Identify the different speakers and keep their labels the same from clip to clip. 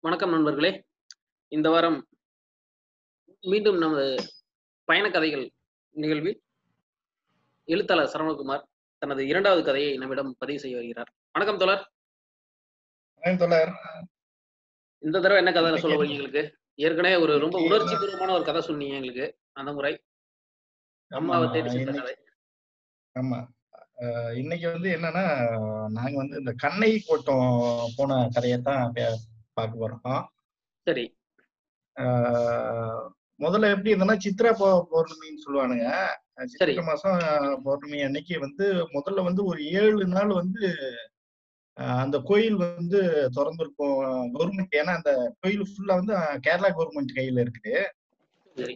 Speaker 1: வணக்கம் நண்பர்களே. இந்த வாரம் மீண்டும் நமது பயண கதைகள் நிகழ்வில் எழுத்தாளர் சரவணகுமார் தனது இரண்டாவது கதையை நம்மிடம் பதிவு செய்ய வருகிறார். வணக்கம் தோழர்.
Speaker 2: தோழர்.
Speaker 1: இந்த தடவை என்ன கதை சொல்ல போறீங்க எங்களுக்கு? ஏற்கனவே ஒரு ரொம்ப உணர்ச்சி பூர்வமான ஒரு கதை சொன்னீங்க எங்களுக்கு. அந்த முறை. அம்மாவை தேடி சென்ற
Speaker 2: இன்னைக்கு-
Speaker 1: கதை.
Speaker 2: ஆமா. இன்னைக்கு வந்து என்னன்னா நாங்க வந்து இந்த கண்ணை கோட்டம் போன கதையத்தான் பே- பார்க்க போறோம்.
Speaker 1: சரி.
Speaker 2: முதல்ல எப்படி இருந்ததுன்னா சித்ரா பௌர்ணமின்னு சொல்லுவானுங்க. சித்திரை மாசம் பௌர்ணமி அன்னைக்கு வந்து முதல்ல வந்து ஒரு ஏழு நாள் வந்து அந்த கோயில் வந்து திறந்திருக்கும். கவர்மெண்ட் ஏன்னா அந்த கோயில் ஃபுல்லா வந்து கேரளா கவர்மெண்ட் கையில இருக்குது.
Speaker 1: சரி.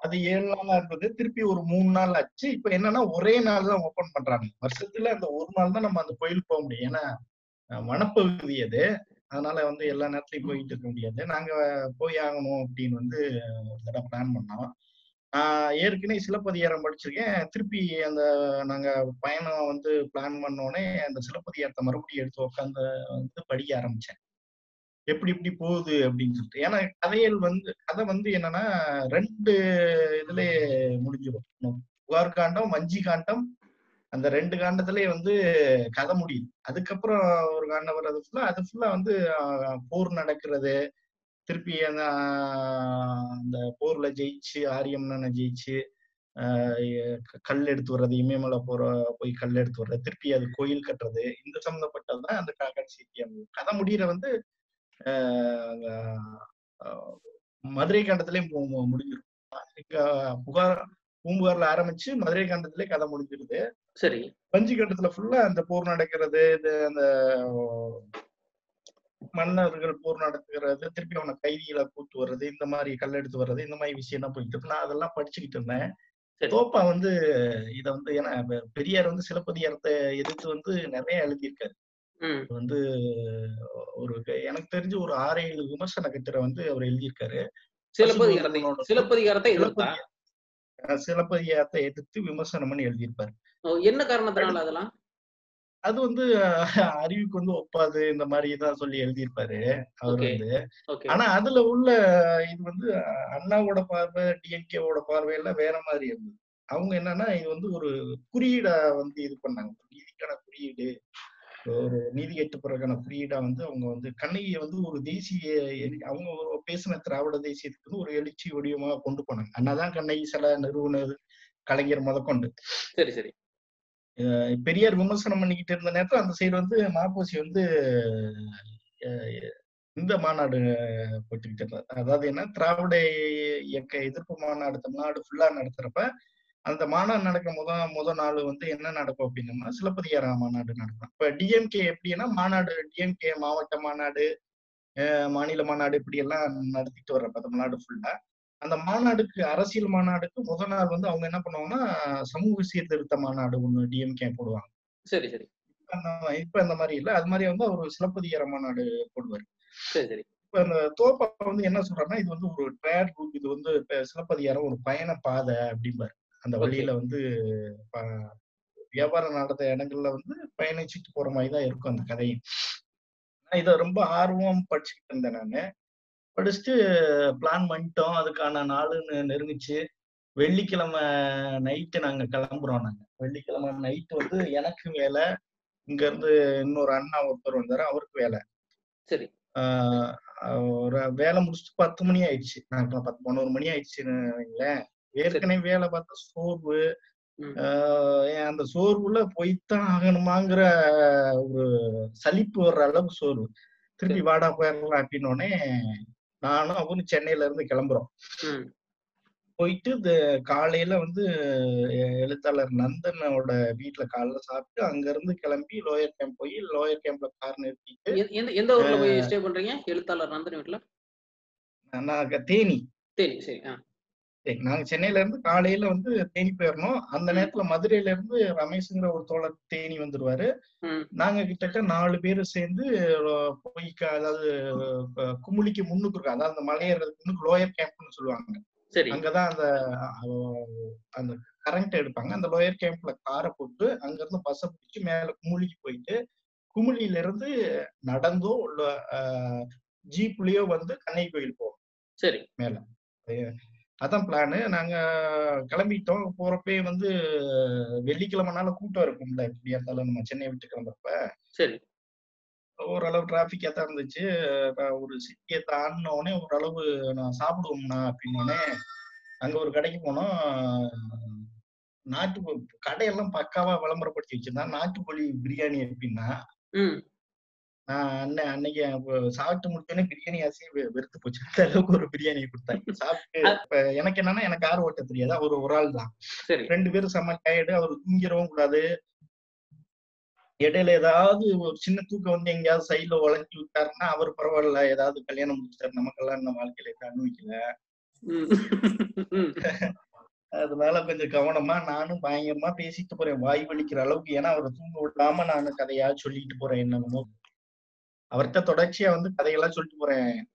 Speaker 2: அது ஏழு நாளா இருந்தது. திருப்பி ஒரு மூணு நாள் ஆச்சு. இப்ப என்னன்னா ஒரே நாள் தான் ஓபன் பண்றாங்க. வருஷத்துல அந்த ஒரு நாள் தான் நம்ம அந்த கோயில் போக முடியும். ஏன்னா அஹ், வனப்பகுதி அது. அதனால வந்து எல்லா நேரத்துலயும் போயிட்டு இருக்க முடியாது. நாங்க போய் ஆகணும் அப்படின்னு வந்து ஒரு தடவை பிளான் பண்ணோம். நான் ஏற்கனவே சிலப்பதிகாரம் படிச்சிருக்கேன். திருப்பி அந்த நாங்க பயணம் வந்து பிளான் பண்ணோடனே அந்த சிலப்பதிகாரத்தை மறுபடியும் எடுத்து உட்காந்து வந்து படிக்க ஆரம்பிச்சேன். எப்படி இப்படி போகுது அப்படின்னு சொல்லிட்டு. ஏன்னா கதைகள் வந்து கதை வந்து என்னன்னா ரெண்டு இதுல முடிஞ்சிடும் புகார் காண்டம் வஞ்சி காண்டம் அந்த ரெண்டு காண்டத்திலே வந்து கதை முடியுது. அதுக்கப்புறம் ஒரு காண்டம் வர்றது ஃபுல்லா அது ஃபுல்லா வந்து போர் நடக்கிறது. திருப்பி அந்த அந்த போர்ல ஜெயிச்சு ஆரியம்னு ஜெயிச்சு கல் எடுத்து வர்றது இமயமலை போற போய் கல் எடுத்து வர்றது திருப்பி அது கோயில் கட்டுறது இந்த சம்மந்தப்பட்டது தான் அந்த காக்காட்சி கதை முடியிற வந்து மதுரை காண்டத்திலே மு- முடிஞ்சிரும். புகார் பூம்புகார்ல ஆரம்பிச்சு மதுரை காண்டத்திலே கதை முடிஞ்சிருது.
Speaker 1: சரி.
Speaker 2: வஞ்சி கண்டத்துல ஃபுல்லா அந்த போர் நடக்கிறது இது அந்த மன்னர்கள் போர் நடத்துகிறது திருப்பி அவனை கைதிகளை கூட்டு வர்றது இந்த மாதிரி கல் எடுத்து வர்றது இந்த மாதிரி விஷயம் தான் போயிட்டு இருக்கு. நான் அதெல்லாம் படிச்சுக்கிட்டு இருந்தேன். தோப்பா வந்து இத வந்து ஏன்னா பெரியார் வந்து சிலப்பதிகாரத்தை எதிர்த்து வந்து நிறைய எழுதியிருக்காரு. வந்து ஒரு எனக்கு தெரிஞ்சு ஒரு ஆறு ஏழு விமர்சன கட்டுரை வந்து அவர் எழுதியிருக்காரு.
Speaker 1: சிலப்பதிகாரத்தை சிலப்பதிகாரத்தை
Speaker 2: சிலப்பதிகாரத்தை எதிர்த்து விமர்சனம் பண்ணி எழுதியிருப்பாரு.
Speaker 1: என்ன காரணத்தினால அதெல்லாம்?
Speaker 2: அது வந்து அறிவுக்கு வந்து ஒப்பாது இந்த மாதிரி தான் சொல்லி எழுதியிருப்பாரு அவர். வந்து. ஆனா அதுல உள்ள இது வந்து அண்ணாவோட பார்வை டிஎம்கேவோட பார்வையில வேற மாதிரி இருந்தது. அவங்க என்னன்னா இது வந்து ஒரு குறியீடா வந்து இது பண்ணாங்க. நீதிக்கான குறியீடு. ஒரு நீதி கட்டுப்படுறதுக்கான குறியீடா வந்து அவங்க வந்து கண்ணகியை வந்து ஒரு தேசிய அவங்க பேசின திராவிட தேசியத்துக்கு வந்து ஒரு எழுச்சி வடிவமா கொண்டு போனாங்க. அண்ணாதான் கண்ணகி சில நிறுவனர் கலைஞர் முதற்கொண்டு
Speaker 1: சரி சரி.
Speaker 2: பெரியார் விமர்சனம் பண்ணிக்கிட்டு இருந்த நேரத்துல அந்த சைடு வந்து மாப்போசி வந்து இந்த மாநாடு போட்டுக்கிட்டு இருந்தார் அதாவது என்ன திராவிட இயக்க எதிர்ப்பு மாநாடு தமிழ்நாடு ஃபுல்லா நடத்துறப்ப அந்த மாநாடு நடக்க முத முத நாள் வந்து என்ன நடக்கும் அப்படின்னம்னா சிலப்பதிகார மாநாடு நடக்கும். இப்ப டிஎம்கே எப்படின்னா மாநாடு டிஎம்கே மாவட்ட மாநாடு மாநில மாநாடு இப்படி எல்லாம் நடத்திட்டு வர்றப்ப தமிழ்நாடு ஃபுல்லா அந்த மாநாடுக்கு அரசியல் மாநாடுக்கு முத நாள் வந்து அவங்க என்ன பண்ணுவாங்கன்னா சமூக சீர்திருத்த மாநாடு ஒண்ணு டிஎம்கே போடுவாங்க.
Speaker 1: சரி சரி.
Speaker 2: இப்ப அந்த- மாதிரி இல்ல. அது மாதிரி வந்து அவர் சிலப்பதிகார மாநாடு போடுவார்.
Speaker 1: சரி சரி.
Speaker 2: இப்ப அந்த தோப்பா வந்து என்ன சொல்றாருன்னா இது வந்து ஒரு ட்ரயல் ரூட் இது வந்து இப்ப சிலப்பதிகாரம் ஒரு பயண பாதை அப்படிம்பாரு. அந்த. வழியில வந்து வியாபாரம் நடந்த இடங்கள்ல வந்து பயணிச்சுட்டு போற மாதிரி தான் இருக்கும் அந்த கதையும். நான் இதை ரொம்ப ஆர்வம் படிச்சுக்கிட்டு இருந்தேன் நானு. படிச்சுட்டு பிளான் பண்ணிட்டோம். அதுக்கான நாளுன்னு நெருங்கிச்சு. வெள்ளிக்கிழமை நைட்டு நாங்க கிளம்புறோம் நாங்க. வெள்ளிக்கிழமை நைட்டு வந்து எனக்கு வேலை இங்க இருந்து இன்னொரு அண்ணா ஒருத்தர் வந்தாரு அவருக்கு வேலை.
Speaker 1: சரி.
Speaker 2: ஆஹ் ஒரு வேலை முடிச்சுட்டு பத்து மணி ஆயிடுச்சு. நாங்க பத்து பதினோரு மணி ஆயிடுச்சுன்னு வைங்களேன். ஏற்கனவே வேலை பார்த்த சோர்வு அந்த சோர்வுல போய்த்தான் ஆகணுமாங்கிற ஒரு சலிப்பு வர்ற அளவுக்கு சோர்வு. திருப்பி வாடா போயிடலாம் அப்படின்னோடனே நானும் அவரும் சென்னையில இருந்து கிளம்புறோம். போயிட்டு இந்த காலையில வந்து எழுத்தாளர் நந்தனோட வீட்டுல காலைல சாப்பிட்டு அங்க இருந்து கிளம்பி லோயர் கேம்ப் போய் லோயர் கேம்ப்ல கார் நிறுத்திட்டு
Speaker 1: எந்த- ஊர்ல போய் ஸ்டே பண்றீங்க? எழுத்தாளர் நந்தன் வீட்டுல
Speaker 2: நாங்க தேனி.
Speaker 1: ஆ
Speaker 2: சரி, நாங்க சென்னையில இருந்து காலையில வந்து தேனி போயிடணும் அந்த. நேரத்துல மதுரையில இருந்து ரமேஷ்ங்கிற ஒரு தோழர் தேனி வந்துருவாரு. நாங்க கிட்டத்தட்ட நாலு பேர் சேர்ந்து போய் அதாவது குமுளிக்கு முன்னுக்கு இருக்கும் அதாவது அந்த மலையேறதுக்கு முன்னுக்கு லோயர் கேம்ப்னு சொல்லுவாங்க.
Speaker 1: சரி.
Speaker 2: அங்கதான் அந்த அந்த கரண்ட் எடுப்பாங்க. அந்த லோயர் கேம்ப்ல காரை போட்டு அங்க இருந்து பஸ்ஸை பிடிச்சி மேல குமுளிக்கு போயிட்டு குமுளியில இருந்து நடந்தோ அஹ், ஜீப்லயோ வந்து கண்ணை கோயில் போவோம்.
Speaker 1: சரி.
Speaker 2: மேல. அதான் பிளானு நாங்க கிளம்பிட்டோம். போறப்பே வந்து வெள்ளிக்கிழமைனால கூட்டம் இருக்கும்ல எப்படியா இருந்தாலும் நம்ம சென்னை விட்டு கிளம்புறப்ப.
Speaker 1: சரி.
Speaker 2: ஓரளவு டிராபிக்கா தான் இருந்துச்சு. நான் ஒரு சிட்டியை தாண்டின உடனே ஓரளவு நான் சாப்பிடுவோம்னா அப்படின்னோடனே அங்க ஒரு கடைக்கு போனோம். நாட்டு கடையெல்லாம் பக்காவா விளம்பரப்படுத்தி வச்சிருந்தான் நாட்டுக்கோழி பிரியாணி அப்படின்னா அன்னை அன்னைக்கு சாப்பிட்டு முடிச்சோடனே பிரியாணி ஆசையே வெறுத்து போச்சு. அந்த அளவுக்கு ஒரு பிரியாணி கொடுத்தாங்க. சாப்பிட்டு இப்ப எனக்கு என்னன்னா எனக்கு கார் ஓட்ட தெரியாது. அவர் ஒரு ஆள் தான். ரெண்டு பேரும் செம்ம டயர்டு அவர் தூங்கிடவும் கூடாது. இடையில ஏதாவது ஒரு சின்ன தூக்கம் வந்து எங்கேயாவது சைட்ல உழைச்சி விட்டாருன்னா அவர் பரவாயில்ல. ஏதாவது கல்யாணம் முடிச்சிட்டாரு. நமக்கெல்லாம் இந்த வாழ்க்கையில அனுபவிக்கல. அதனால கொஞ்சம் கவனமா நானும் பயங்கரமா பேசிட்டு போறேன். வாய் வலிக்கிற அளவுக்கு. ஏன்னா அவரை தூங்க விடாம நான் கதையா சொல்லிட்டு போறேன் என்னமோ. அவர்கிட்ட தொடர்ச்சியா வந்து கதையெல்லாம் சொல்லிட்டு போறேன்.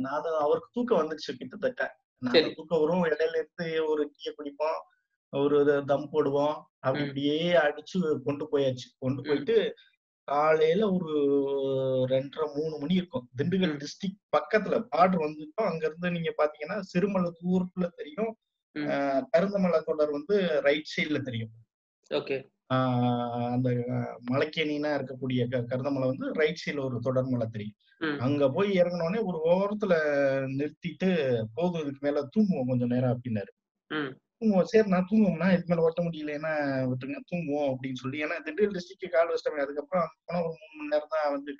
Speaker 2: நானும் அவருக்கு தூக்கம் வந்துருச்சு கிட்டத்தட்ட.
Speaker 1: சரி.
Speaker 2: தூக்கம் வரும் இடையில இருந்து ஒரு டீயை குடிப்போம் ஒரு தம் போடுவோம் அப்படி. இப்படியே அடிச்சு கொண்டு போயாச்சு. கொண்டு போயிட்டு காலையில ஒரு ரெண்டரை மூணு மணி இருக்கும். திண்டுக்கல்
Speaker 1: ம்.
Speaker 2: டிஸ்ட்ரிக்ட் பக்கத்துல பார்டர் வந்துட்டோம் அங்க இருந்து நீங்க பாத்தீங்கன்னா சிறுமலை தூரத்துல தெரியும். கருந்தமலை தொடர் வந்து ரைட் சைடுல தெரியும்.
Speaker 1: ஓகே.
Speaker 2: அந்த மலைக்கேணினா இருக்கக்கூடிய க- கருந்தமலை வந்து ரைட் சைடுல ஒரு தொடர் மலை தெரியும். அங்க போய் இறங்கின உடனே ஒரு ஓரத்துல நிறுத்திட்டு போதும் இதுக்கு மேல தூங்குவோம் கொஞ்சம் நேரம் அப்படின்னாரு. தூங்குவோம். சரி நான் தூங்குவோம்னா இதுக்கு மேல ஓட்ட முடியலன்னா விட்டுருங்க தூங்குவோம் அப்படின்னு சொல்லி. ஏன்னா திண்டுக்கல் டிஸ்ட்ரிக்ட் கால் வச்சிட்டோமே அதுக்கப்புறம் அங்க போனா ஒரு மூணு மணி நேரம் தான் வந்து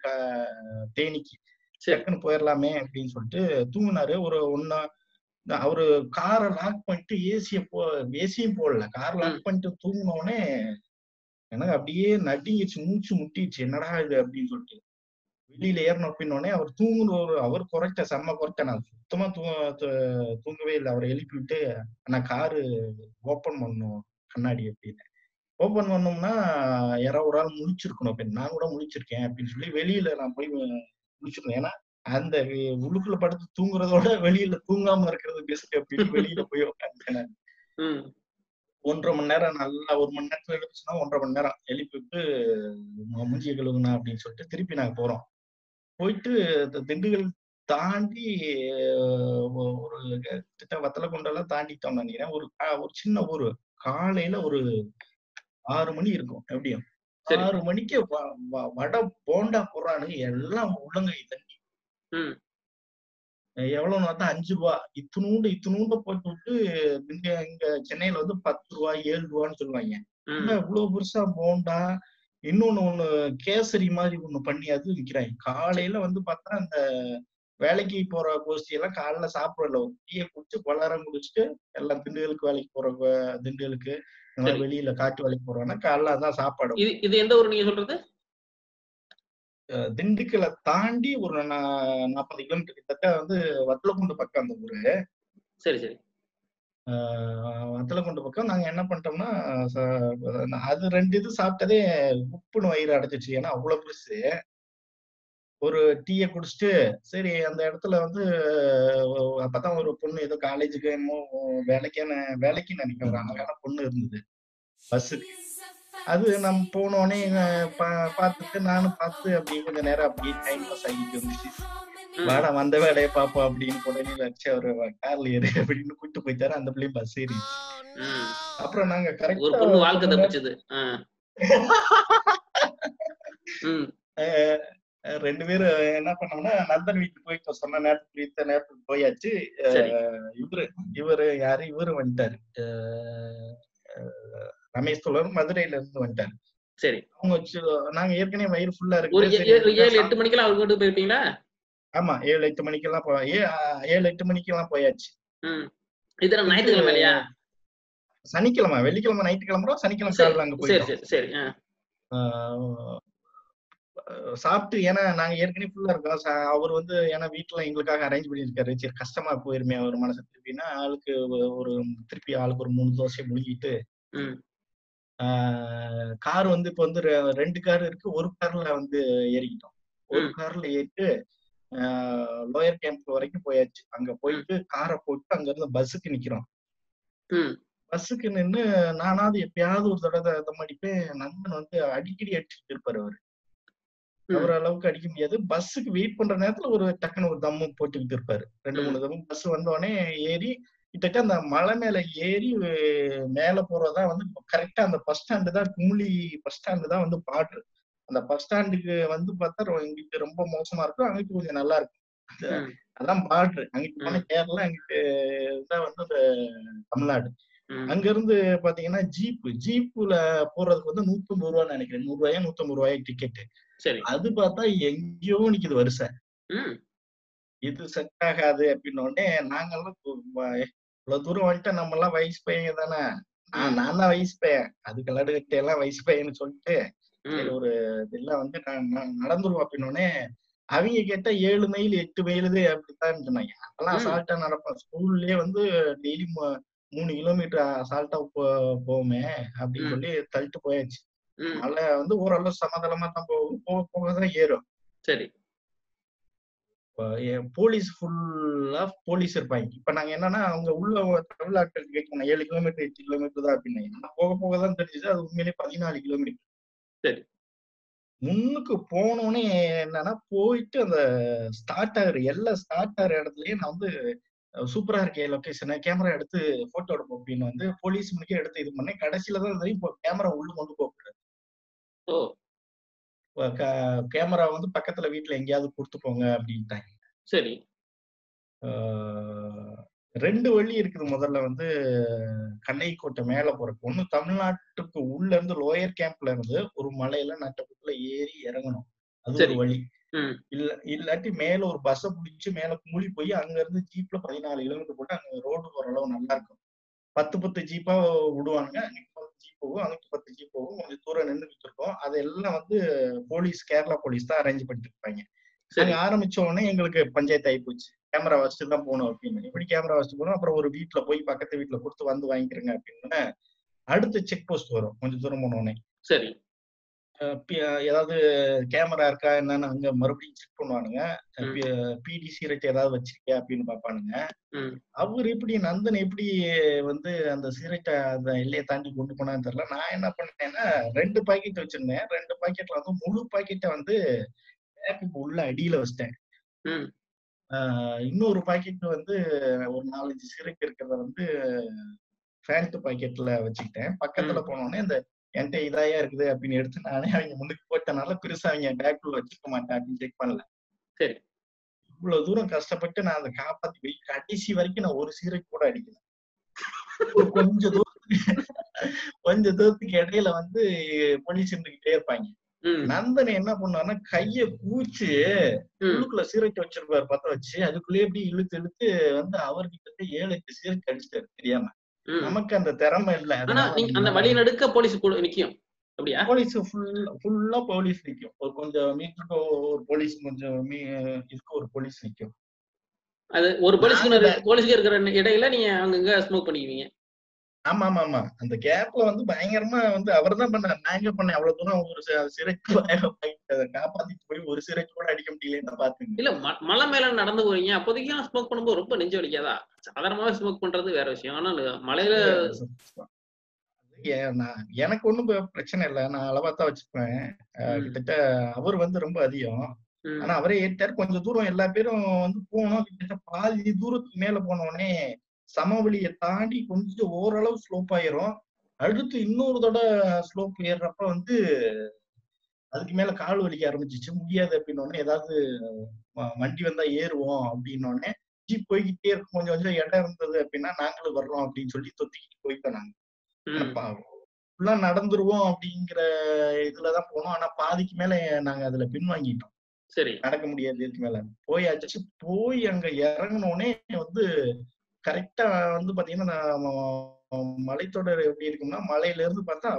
Speaker 2: தேனிக்கு. டக்குன்னு போயிடலாமே அப்படின்னு சொல்லிட்டு தூங்குனாரு. ஒரு ஒன்னா அவரு காரை லாக் பண்ணிட்டு ஏசிய போ ஏசியும் போடல. கார். லாக் பண்ணிட்டு தூங்கின உடனே எனக்கு அப்படியே நடுங்கிச்சு மூச்சு முட்டிடுச்சு. என்னடா இது அப்படின்னு சொல்லிட்டு. வெளியில ஏறணும் அப்படின்னோடனே அவர் தூங்குன ஒரு அவர் குறைச்ச செம்ம குறைச்ச நான் சுத்தமா தூ தூங்கவே இல்லை. அவரை எழுப்பி விட்டு நான் காரு ஓப்பன் பண்ணும் கண்ணாடி அப்படின்னு. ஓப்பன் பண்ணோம்னா யாரோ ஒரு ஆள் முழிச்சிருக்கணும் அப்படின்னு. நான் கூட முழிச்சிருக்கேன் அப்படின்னு சொல்லி வெளியில நான் போய் முழிச்சிருந்தேன். ஏன்னா அந்த உள்ளுக்குள்ள படுத்து தூங்குறதோட வெளியில தூங்காம இருக்கிறது பெஸ்ட் அப்படின்னு வெளியில போய்
Speaker 1: உட்காந்து
Speaker 2: ஒன்றரை மணி நேரம் நல்லா ஒரு மணி நேரத்துல எழுப்பிச்சுன்னா ஒன்றரை மணி நேரம் எழுப்பி விட்டு மூஞ்சிய கழுவுனா அப்படின்னு சொல்லிட்டு திருப்பி நாங்க போறோம். போயிட்டு திண்டுக்கல் தாண்டி ஒரு கிட்ட வத்தலக்குண்டெல்லாம் தாண்டிட்டோம் நினைக்கிறேன். ஒரு ஒரு சின்ன ஊரு. காலையில ஒரு ஆறு மணி இருக்கும் எப்படியும். ஆறு மணிக்கு வடை போண்டா போடுறானு எல்லாம் உள்ளங்கை தண்ணி.
Speaker 1: ம்
Speaker 2: எவ்வளவு பார்த்தா அஞ்சு ரூபா. இத்தினூண்டு இத்தினூண்டு போட்டு விட்டு இங்க இங்க சென்னையில வந்து பத்து ரூபா ஏழு ரூபான்னு சொல்லுவாங்க. இவ்வளவு பெருசா போண்டா இன்னொன்னு ஒண்ணு கேசரி மாதிரி ஒண்ணு பண்ணி அது விக்கிறாங்க. காலையில வந்து பார்த்தா அந்த வேலைக்கு போற கோஷ்டி எல்லாம் காலைல சாப்பிடல டீயை குடிச்சு பலகாரம் குடிச்சிட்டு எல்லாம் திண்டுக்கலுக்கு வேலைக்கு போற இந்த மாதிரி
Speaker 1: சரி.
Speaker 2: வெளியில காட்டு வேலைக்கு போறோம்னா காலைல அதான் சாப்பாடு.
Speaker 1: இது எந்த ஊர் நீங்க சொல்றது?
Speaker 2: திண்டுக்கலை தாண்டி ஒரு நாற்பது கிலோமீட்டர் கிட்டத்தட்ட வந்து வத்தலக்குண்டு பக்கம் அந்த ஊரு.
Speaker 1: சரி சரி.
Speaker 2: வத்தலக்குண்டு பக்கம். நாங்க என்ன பண்ணிட்டோம்னா அது ரெண்டு இது சாப்பிட்டதே உப்புன்னு வயிறு அடைச்சிச்சு ஏன்னா அவ்வளவு பெருசு. ஒரு டீயை குடிச்சிட்டு சரி அந்த இடத்துல வந்து அப்பதான் ஒரு பொண்ணு ஏதோ காலேஜுக்கு என்னமோ வேலைக்கான வேலைக்கு நினைக்கிறேன். அழகான பொண்ணு இருந்தது. பஸ்ஸுக்கு. அது நம்ம போனோடனே பார்த்துட்டு நானும் பார்த்து அப்படியே கொஞ்ச நேரம் அப்படியே டைம் பாஸ் ஆகிட்டு வந்துச்சு. வாடா வந்த வேலையை பார்ப்போம் அப்படின்னு உடனே வச்சு அவரு கார்ல ஏறு அப்படின்னு கூட்டு போயிட்டாரு. அந்த பிள்ளையும் பஸ் ஏறி. அப்புறம் நாங்க
Speaker 1: ஒரு
Speaker 2: கரெக்டா
Speaker 1: பொண்ணு வாழ்க்கை தப்பிச்சது.
Speaker 2: ரெண்டு பேரும் என்ன பண்ணோம்னா நந்தன் வீட்டுக்கு போயிட்டு சொன்ன நேரத்துக்கு வீத்த நேரத்துக்கு போயாச்சு. இவரு இவரு யாரு? இவரு வந்துட்டாரு. ரமேஷ் தோழர் மதுரையில இருந்து வந்துட்டாரு.
Speaker 1: சரி.
Speaker 2: அவங்க நாங்க ஏற்கனவே வயிறு ஃபுல்லா இருக்கு.
Speaker 1: ஏழு எட்டு மணிக்கெல்லாம் அவங்க வீட்டுக்கு போயிருப்பீங்களா
Speaker 2: ஆமா ஏழு எட்டு மணிக்கெல்லாம் போ ஏழு எட்டு மணிக்கெல்லாம் போயாச்சு.
Speaker 1: இது ஞாயிற்றுக்கிழமை இல்லையா
Speaker 2: சனிக்கிழமை வெள்ளிக்கிழமை நைட்டு கிளம்புறோம் சனிக்கிழமை காலையில அங்க போயிட்டோம். சாப்பிட்டு ஏன்னா நாங்க ஏற்கனவே ஃபுல்லா இருக்கோம். அவர் வந்து ஏன்னா வீட்டுல எங்களுக்காக அரேஞ்ச் பண்ணியிருக்காரு. சரி கஷ்டமா போயிருமே அவர் மனசு திருப்பினா ஆளுக்கு ஒரு திருப்பி ஆளுக்கு ஒரு மூணு தோசை முழுங்கிட்டு கார் வந்து இப்ப வந்து ரெண்டு கார் இருக்கு. ஒரு கார்ல வந்து ஏறிக்கிட்டோம். ஒரு. கார்ல ஏறிட்டு லோயர் கேம்ப் வரைக்கும் போயாச்சு. அங்க போயிட்டு காரை போட்டு அங்க இருந்து பஸ்ஸுக்கு நிக்கிறோம். பஸ்ஸுக்கு நின்னு நானாவது எப்பயாவது ஒரு தடவை தம் அடிப்பேன் நண்பன் வந்து அடிக்கடி அடிச்சுட்டு இருப்பாரு அவரு. அவர் அளவுக்கு அடிக்க முடியாது. பஸ்ஸுக்கு வெயிட் பண்ற நேரத்துல ஒரு டக்குன்னு ஒரு தம்மு போட்டுக்கிட்டு இருப்பாரு. ரெண்டு. மூணு தம்மு பஸ் வந்தோடனே ஏறி கிட்டத்தட்ட அந்த மலை மேல ஏறி மேல போறதா வந்து கரெக்டா அந்த பஸ் ஸ்டாண்டு தான் குமுளி பஸ் ஸ்டாண்டு தான் வந்து பாட்டு. அந்த பஸ் ஸ்டாண்டுக்கு வந்து பார்த்தா இங்கிட்டு ரொம்ப மோசமா இருக்கும். அங்கிட்டு கொஞ்சம் நல்லா இருக்கும். அதான் பாட்டு. அங்கிட்டு போன கேரளா அங்கிட்டு தான் வந்து அந்த தமிழ்நாடு. அங்க இருந்து பாத்தீங்கன்னா ஜீப் ஜீப்ல போறதுக்கு வந்து நூத்தம்பது ரூபான்னு நினைக்கிறேன். நூறு ரூபாயா நூத்தம்பது ரூபாயா டிக்கெட்
Speaker 1: சரி.
Speaker 2: அது பார்த்தா எங்கேயோ நிக்குது வரிசை.
Speaker 1: ம்.
Speaker 2: இது செட் ஆகாது அப்படின்னு உடனே நாங்கெல்லாம் இவ்வளவு தூரம் வந்துட்டு நம்ம எல்லாம் வயசு பையங்க தானே? நான் நான் தான் வயசு பையன். அதுக்கு லடுகட்டை எல்லாம் வயசு பையன்னு சொல்லிட்டு ஒரு இதெல்லாம் வந்து நான் நடந்துருவோம் அப்படின்னு உடனே அவங்க கேட்டா ஏழு மைல் எட்டு மைலுது அப்படித்தான் சொன்னாங்க. அதெல்லாம். அசால்ட்டா நடப்பேன் ஸ்கூல்லயே வந்து டெய்லி மூணு கிலோமீட்டர் அசால்ட்டா போ போவோமே அப்படின்னு. சொல்லி தள்ளிட்டு போயாச்சு. மழை வந்து ஓரளவு சமதளமா தான் போகும். போக போக தான் ஏறும்.
Speaker 1: சரி.
Speaker 2: போலீஸ் ஃபுல்லா போலீஸ் இருப்பாங்க. இப்ப நாங்க என்னன்னா அவங்க உள்ள தமிழ்நாட்டுக்கு கேட்கணும் ஏழு கிலோமீட்டர் எட்டு கிலோமீட்டர் தான் அப்படின்னு போக போக தான் தெரிஞ்சது. அது உண்மையிலேயே பதினாலு கிலோமீட்டர்
Speaker 1: சரி.
Speaker 2: முன்னுக்கு போனோடனே என்னன்னா போயிட்டு அந்த ஸ்டார்ட் ஆகுற எல்லா ஸ்டார்ட் ஆகுற இடத்துலயே நான் வந்து சூப்பரா இருக்கே லொகேஷன் கேமரா எடுத்து போட்டோ எடுப்போம் அப்படின்னு வந்து போலீஸ் முன்னே எடுத்து இது பண்ணேன் கடைசியில தான் தெரியும் இப்போ கேமரா உள்ள கொண்டு போக கேமரா வந்து பக்கத்துல வீட்டுல எங்கேயாவது கொடுத்து போங்க அப்படின்ட்டாங்க.
Speaker 1: சரி.
Speaker 2: ரெண்டு வழி இருக்குது முதல்ல வந்து கண்ணைக்கோட்டை மேல போறதுக்கு ஒண்ணு தமிழ்நாட்டுக்கு உள்ள இருந்து லோயர் கேம்ப்ல இருந்து ஒரு மலையில நட்டப்புக்குள்ள ஏறி இறங்கணும். அது ஒரு. வழி. இல்ல இல்லாட்டி மேல ஒரு பஸ்ஸை பிடிச்சு மேல குமுளி போய் அங்க இருந்து ஜீப்ல பதினாலு கிலோமீட்டர் போட்டு அங்க ரோடு ஓரளவு நல்லா இருக்கும். பத்து பத்து ஜீப்பா ஜீப் போகும் அன்னைக்கு பத்து ஜீப் போகும். கொஞ்சம் தூரம் நின்றுட்டு இருக்கோம் அதெல்லாம் வந்து போலீஸ் கேரளா போலீஸ் தான் அரேஞ்ச் பண்ணிட்டு இருப்பாங்க
Speaker 1: சரி
Speaker 2: ஆரம்பிச்ச உடனே எங்களுக்கு பஞ்சாயத்து ஆகி போச்சு. கேமரா வச்சுட்டு தான் போகணும் அப்படின்னு. இப்படி கேமரா வச்சுட்டு போனோம் அப்புறம் ஒரு வீட்டுல போய் பக்கத்து வீட்டுல கொடுத்து வந்து வாங்கிக்கிறேங்க அப்படின்னு அடுத்த செக் போஸ்ட் வரும். கொஞ்சம் தூரம் போன உடனே.
Speaker 1: சரி.
Speaker 2: ஏதாவது கேமரா இருக்கா என்னன்னு அங்க மறுபடியும் செக் பண்ணுவானுங்க.
Speaker 1: ம்.
Speaker 2: பிடி சீரட் ஏதாவது வச்சிருக்கியா அப்படின்னு பாப்பானுங்க அவர் எப்படி நந்தன் எப்படி வந்து அந்த சீரட்டை அந்த எல்லையை தாண்டி கொண்டு போனான்னு தெரியல. நான் என்ன பண்ணேன்னா ரெண்டு பாக்கெட் வச்சிருந்தேன். ரெண்டு பாக்கெட்ல வந்து முழு பாக்கெட்டை வந்து பேக்குக்கு உள்ள அடியில வச்சிட்டேன். இன்னொரு பாக்கெட் வந்து ஒரு நாலஞ்சு சிறைக்கு இருக்கிறத வந்து ஃபேண்ட் பாக்கெட்ல வச்சுக்கிட்டேன். பக்கத்துல போனோடனே இந்த என்கிட்ட இதாயா இருக்குது அப்படின்னு எடுத்து நானே அவங்க முன்னுக்கு போட்டனால பெருசா அவங்க பேக்குள்ள வச்சுக்க மாட்டேன் அப்படின்னு செக் பண்ணல.
Speaker 1: சரி.
Speaker 2: இவ்வளவு தூரம் கஷ்டப்பட்டு நான் அதை காப்பாத்தி போய் கடைசி வரைக்கும் நான் ஒரு சீரை கூட அடிக்கல. கொஞ்ச தூரத்துக்கு கொஞ்ச தூரத்துக்கு இடையில வந்து போலீஸ் இருந்துகிட்டே இருப்பாங்க. நந்தன் என்ன பண்ணான்னா கைய கூச்சு
Speaker 1: ம்.
Speaker 2: உள்ளுக்குள்ள சீரட் வச்சிருப்பாரு பத்த வச்சு. அதுக்குள்ளேயே இப்படி இழுத்து இழுத்து வந்து அவர்கிட்ட ஏழு எட்டு சீரட் அடிச்சிட்டாரு தெரியாம. நமக்கு அந்த திறமை இல்ல.
Speaker 1: ஆனா நீங்க அந்த வழி நடுக்க போலீஸ் கூட நிக்கும் அப்படியா?
Speaker 2: போலீஸ் ஃபுல்லா ஃபுல்லா போலீஸ் நிக்கும். ஒரு கொஞ்சம் மீட்டருக்கு ஒரு போலீஸ் கொஞ்சம் மீ- இதுக்கு ஒரு போலீஸ் நிக்கும்.
Speaker 1: அது ஒரு போலீஸ்க்கு போலீஸ்க்கு இருக்கிற இடையில நீங்க அங்கங்க ஸ்மோக் பண்ணிக்குவீங்க.
Speaker 2: ஆமா ஆமா ஆமா அந்த கேப்ல வந்து பயங்கரமா வந்து அவர் தான் பண்ணார். நான் எங்க பண்ணேன்? அவ்வளவு தூரம் ஒரு சிறைக்கு அதை காப்பாத்திட்டு போய் ஒரு சிறைக்கு கூட அடிக்க முடியலன்னு பாத்துங்க
Speaker 1: இல்ல மலை மேல நடந்து போறீங்க. அப்போதைக்கு ஸ்மோக் பண்ணும்போது ரொம்ப நெஞ்சு வலிக்காதா? சாதாரணமாவே ஸ்மோக் பண்றது வேற விஷயம். ஆனா மலையில
Speaker 2: எனக்கு ஒண்ணும் பிரச்சனை இல்லை. நான் அளவா தான் வச்சுப்பேன் கிட்டத்தட்ட அவர் வந்து ரொம்ப அதிகம். ஆனா அவரே ஏற்றாரு கொஞ்சம் தூரம் எல்லா பேரும் வந்து போனோம். கிட்டத்தட்ட பாதி தூரத்துக்கு மேல போன உடனே சமவெளியை தாண்டி கொஞ்சம் ஓரளவு ஸ்லோப் ஆயிரும். அடுத்து இன்னொரு தடவை ஸ்லோப் ஏறுறப்ப வந்து அதுக்கு மேல கால் வலிக்க ஆரம்பிச்சிச்சு. முடியாது அப்படின்னு உடனே ஏதாவது வண்டி வந்தா ஏறுவோம் அப்படின்னு உடனே ஜீப் போய்கிட்டே இருக்கும். கொஞ்சம் கொஞ்சம் இடம் இருந்தது அப்படின்னா நாங்களும் வர்றோம் அப்படின்னு சொல்லி தொத்திக்கிட்டு போயிட்டோம் நாங்க. ஃபுல்லா நடந்துருவோம் அப்படிங்கிற இதுலதான் போனோம். ஆனா பாதிக்கு மேல நாங்க அதுல பின்வாங்கிட்டோம்.
Speaker 1: சரி.
Speaker 2: நடக்க முடியாது இதுக்கு மேல. போயாச்சு. போய் அங்க இறங்கினோடனே வந்து கரெக்டா வந்து பாத்தீங்கன்னா மலைத்தொடர் எப்படி இருக்கும்னா மலையில இருந்து பார்த்தா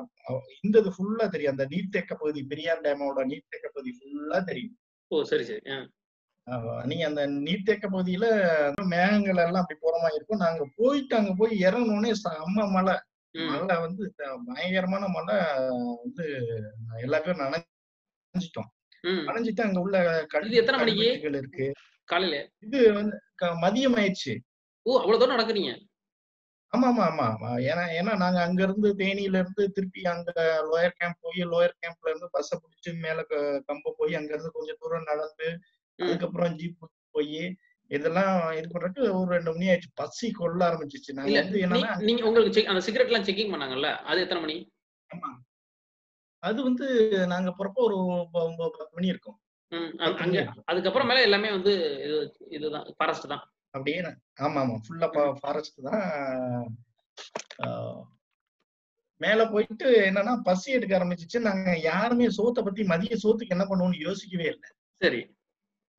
Speaker 2: இந்த இது ஃபுல்லா தெரியும். அந்த நீர்த்தேக்க பகுதி பெரியார் டேமோட நீர்த்தேக்க பகுதி ஃபுல்லா தெரியும்.
Speaker 1: ஓ சரி சரி.
Speaker 2: நீங்க அந்த நீர்த்தேக்க பகுதியில மேகங்கள் எல்லாம் அப்படி போற மாதிரி இருக்கும். நாங்க போயிட்டு அங்க போய் இறங்கினோடனே செம்ம மலை மழை வந்து பயங்கரமான மழை வந்து எல்லா பேரும் நனைஞ்சிட்டோம். நனைஞ்சிட்டு அங்க உள்ள
Speaker 1: இது எத்தனை மணிக்கு?
Speaker 2: இருக்கு.
Speaker 1: காலையில?
Speaker 2: இது வந்து மதியம் ஆயிடுச்சு.
Speaker 1: ஓ அவ்வளவு தூரம் நடக்குறீங்க?
Speaker 2: ஆமா ஆமா. ஆமா ஆமா. ஏன்னா ஏன்னா நாங்க அங்க இருந்து தேனியில இருந்து திருப்பி அங்க லோயர் கேம்ப் போய் லோயர் கேம்ப்ல இருந்து பஸ்ஸ புடிச்சு மேல கம்ப போய் அங்க இருந்து கொஞ்சம் தூரம் நடந்து. அதுக்கப்புறம் ஜீப் போய் இதெல்லாம் இது பண்றதுக்கு ஒரு ரெண்டு மணி ஆயிடுச்சு. பசி கொள்ள ஆரம்பிச்சிச்சு. நாங்க வந்து என்னன்னா
Speaker 1: நீங்க உங்களுக்கு அந்த சிகரெட் எல்லாம் செக்கிங் பண்ணாங்கல்ல? அது எத்தனை மணி?
Speaker 2: ஆமா. அது வந்து நாங்க போறப்போ ஒரு ஒன்ப- ஒன்பது பத்து மணி இருக்கும்.
Speaker 1: அதுக்கப்புறம் மேல எல்லாமே வந்து இது இதுதான் ஃபாரஸ்ட் தான்.
Speaker 2: அப்படியே ஆமா ஆமா ஃபுல்லா ஃபாரஸ்ட் தான். மேல போயிட்டு என்னன்னா பசி எடுக்க ஆரம்பிச்சிச்சு. நாங்க யாருமே சோத்தை பத்தி மதிய சோத்துக்கு என்ன பண்ணுவோம்னு யோசிக்கவே இல்லை.
Speaker 1: சரி.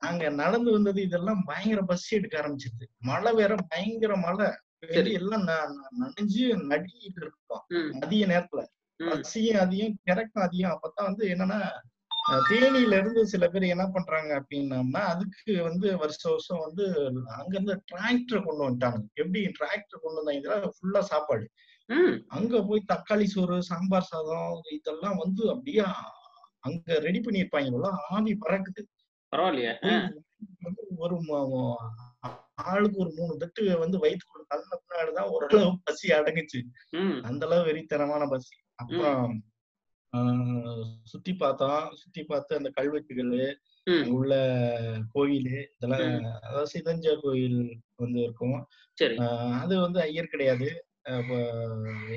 Speaker 2: நாங்க நடந்து வந்தது இதெல்லாம் பயங்கர பசி எடுக்க ஆரம்பிச்சிருது மழை வேற பயங்கர மழை. எல்லாம் நனைஞ்சு நடிக்கிட்டு இருக்கோம். மதிய நேரத்துல. பசியும் அதிகம் கிறக்கும் அதிகம். அப்பதான் வந்து என்னன்னா தேனியில இருந்து சில பேர் என்ன பண்றாங்க அப்படின்னம்னா அதுக்கு வந்து வருஷ வருஷம் வந்து அங்க இருந்து டிராக்டர் கொண்டு வந்துட்டாங்க. எப்படி டிராக்டர் கொண்டு வந்தாங்க? ஃபுல்லா சாப்பாடு. அங்க போய் தக்காளி சோறு சாம்பார் சாதம் இதெல்லாம் வந்து அப்படியே அங்க ரெடி பண்ணிருப்பாங்க ஆவி பறக்குது.
Speaker 1: பரவாயில்லையே.
Speaker 2: ஒரு ஆளுக்கு ஒரு மூணு தட்டு வந்து வயிற்றுக்குள்ள தள்ள பின்னாடிதான் ஓரளவு பசி அடங்குச்சு. அந்த அளவு வெறித்தனமான பசி. அப்புறம் சுத்தி பார்த்தோம் சுத்தி பார்த்து அந்த கல்வெட்டுகள் உள்ள கோயில் இதெல்லாம். அதாவது சிதஞ்ச கோயில் வந்து இருக்கும். அது வந்து ஐயர் கிடையாது.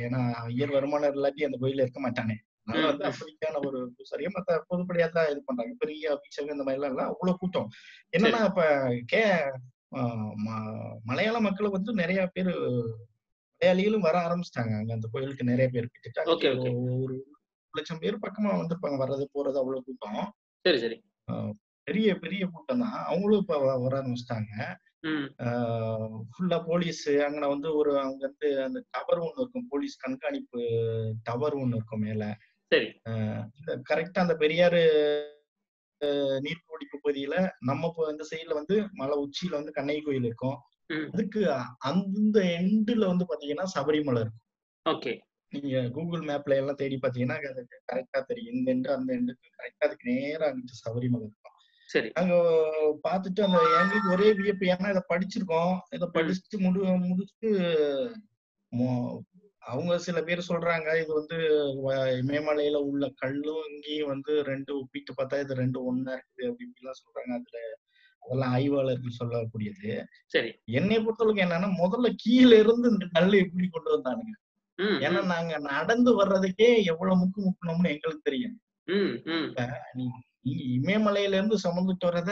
Speaker 2: ஏன்னா ஐயர் வருமானம் இல்லாட்டி அந்த கோயில்ல இருக்க மாட்டானே. அதனால வந்து. அப்படிக்கான ஒரு பூசாரியா மத்த பொதுப்படியா தான் இது பண்றாங்க. பெரிய அபிஷேகம் இந்த மாதிரி எல்லாம் இல்ல. அவ்வளவு கூட்டம். என்னன்னா இப்ப கே மலையாள மக்கள் வந்து நிறைய பேர் மலையாளிகளும் வர ஆரம்பிச்சிட்டாங்க. அங்க அந்த கோயிலுக்கு நிறைய பேர்
Speaker 1: okay.
Speaker 2: ஒரு லட்சம் பேர் பக்கமா வந்திருப்பாங்க வர்றது போறது அவ்வளவு கூட்டம்.
Speaker 1: சரி சரி.
Speaker 2: பெரிய பெரிய கூட்டம் தான் அவங்களும் இப்ப வர ஆரம்பிச்சிட்டாங்க. ஃபுல்லா போலீஸ் அங்கன வந்து ஒரு அங்க இருந்து அந்த டவர் ஒண்ணு இருக்கும் போலீஸ் கண்காணிப்பு டவர் ஒண்ணு இருக்கும் மேல. கரெக்டா அந்த பெரியாறு அஹ், நீர்பிடிப்பு பகுதியில நம்ம இந்த சைடுல வந்து மலை உச்சியில வந்து கண்ணகி கோயில் இருக்கும். அதுக்கு அந்த எண்டுல வந்து பாத்தீங்கன்னா சபரிமலை இருக்கும்.
Speaker 1: ஓகே.
Speaker 2: நீங்க கூகுள் மேப்ல எல்லாம் தேடி பாத்தீங்கன்னா கரெக்டா தெரியும். இந்த எண்டு அந்த எண்டுக்கு கரெக்டா அதுக்கு நேரா அங்கிட்டு சபரிமலை இருக்கும்
Speaker 1: சரி.
Speaker 2: நாங்க பார்த்துட்டு அந்த எங்களுக்கு ஒரே வியப்பு. ஏன்னா இதை படிச்சிருக்கோம். இதை படிச்சுட்டு முடி முடிச்சுட்டு அவங்க சில பேர் சொல்றாங்க இது வந்து இமயமலையில உள்ள கல்லும் இங்கேயும் வந்து ரெண்டு ஒப்பிட்டு பார்த்தா இது ரெண்டு ஒண்ணா இருக்குது அப்படி இப்படிலாம் சொல்றாங்க. அதுல அதெல்லாம் ஆய்வாளர்கள் சொல்லக்கூடியது.
Speaker 1: சரி.
Speaker 2: என்னை பொறுத்தளவுக்கு என்னன்னா முதல்ல கீழே இருந்து இந்த கல் எப்படி கொண்டு வந்தானுங்க? ஏன்னா நாங்க நடந்து வர்றதுக்கே எவ்வளவு முக்கு முக்கணும்னு எங்களுக்கு தெரியும். இமயமலையில இருந்து சுமந்துட்டு வரத